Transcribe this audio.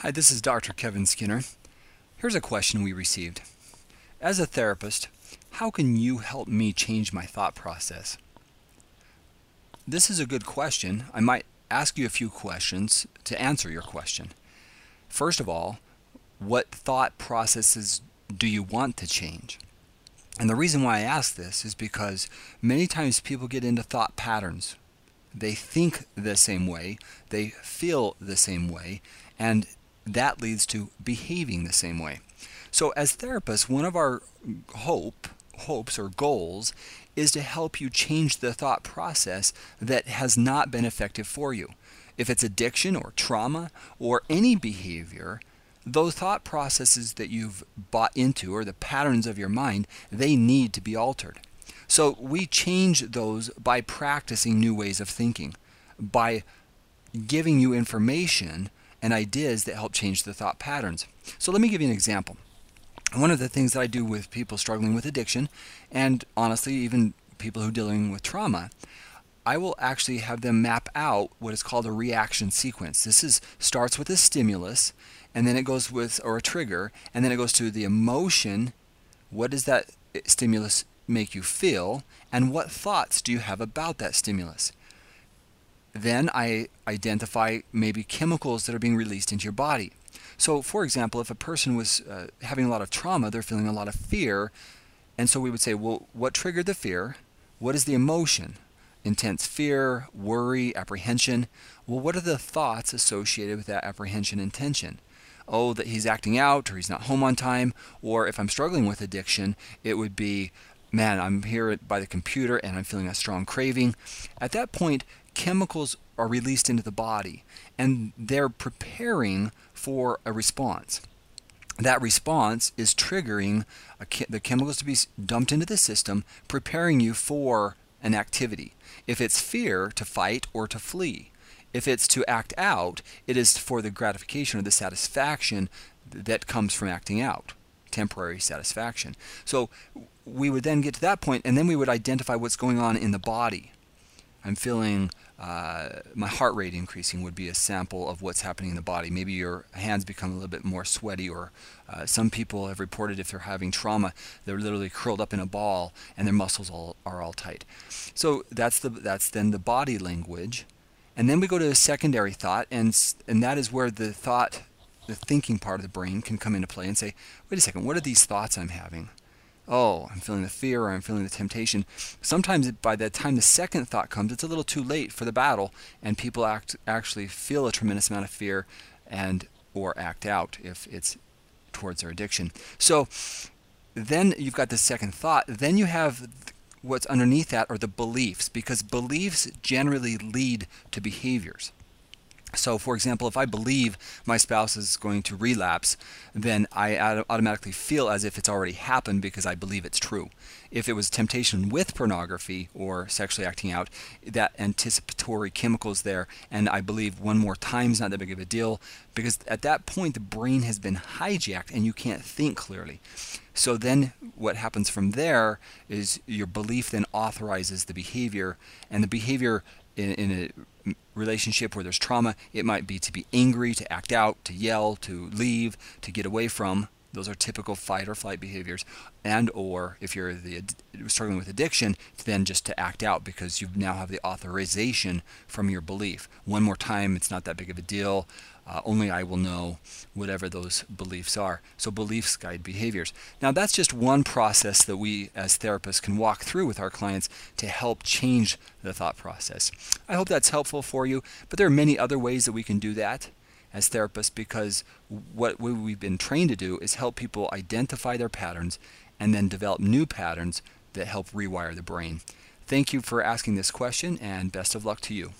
Hi, this is Dr. Kevin Skinner. Here's a question we received. As a therapist, how can you help me change my thought process? This is a good question. I might ask you a few questions to answer your question. First of all, what thought processes do you want to change? And the reason why I ask this is because many times people get into thought patterns. They think the same way, they feel the same way, and that leads to behaving the same way. So as therapists, one of our hope hopes or goals is to help you change the thought process that has not been effective for you. If it's addiction or trauma or any behavior, those thought processes that you've bought into or the patterns of your mind, they need to be altered. So we change those by practicing new ways of thinking, by giving you information and ideas that help change the thought patterns. So let me give you an example. One of the things that I do with people struggling with addiction, and honestly, even people who are dealing with trauma, I will actually have them map out what is called a reaction sequence. This is starts with a stimulus, and then it goes with or a trigger, and then it goes to the emotion. What does that eh, stimulus make you feel, and what thoughts do you have about that stimulus? Then I identify maybe chemicals that are being released into your body. So, for example, if a person was uh, having a lot of trauma, they're feeling a lot of fear, and so we would say, well, what triggered the fear? What is the emotion? Intense fear, worry, apprehension. Well, what are the thoughts associated with that apprehension and tension? Oh, that he's acting out, or he's not home on time, or if I'm struggling with addiction, it would be, man, I'm here by the computer and I'm feeling a strong craving. At that point, chemicals are released into the body and they're preparing for a response. That response is triggering the chemicals to be dumped into the system, preparing you for an activity. If it's fear, to fight or to flee. If it's to act out, it is for the gratification or the satisfaction that comes from acting out, temporary satisfaction. So we would then get to that point, and then we would identify what's going on in the body. I'm feeling uh, my heart rate increasing would be a sample of what's happening in the body. Maybe your hands become a little bit more sweaty, or uh, some people have reported if they're having trauma, they're literally curled up in a ball and their muscles all, are all tight. So that's the that's then the body language, and then we go to a secondary thought, and and that is where the thought, the thinking part of the brain can come into play and say, wait a second, what are these thoughts I'm having? Oh, I'm feeling the fear or I'm feeling the temptation. Sometimes by the time the second thought comes, it's a little too late for the battle, and people act actually feel a tremendous amount of fear and or act out if it's towards their addiction. So then you've got the second thought. Then you have what's underneath that are the beliefs, because beliefs generally lead to behaviors. So, for example, if I believe my spouse is going to relapse, then I automatically feel as if it's already happened because I believe it's true. If it was temptation with pornography or sexually acting out, that anticipatory chemical is there, and I believe one more time is not that big of a deal because at that point the brain has been hijacked and you can't think clearly. So then what happens from there is your belief then authorizes the behavior, and the behavior in, in a relationship where there's trauma, it might be to be angry, to act out, to yell, to leave, to get away from. Those are typical fight or flight behaviors. And or if you're the, struggling with addiction, then just to act out because you now have the authorization from your belief. One more time, it's not that big of a deal. Uh, only I will know whatever those beliefs are. So beliefs guide behaviors. Now that's just one process that we as therapists can walk through with our clients to help change the thought process. I hope that's helpful for you, but there are many other ways that we can do that as therapists because what we've been trained to do is help people identify their patterns and then develop new patterns that help rewire the brain. Thank you for asking this question and best of luck to you.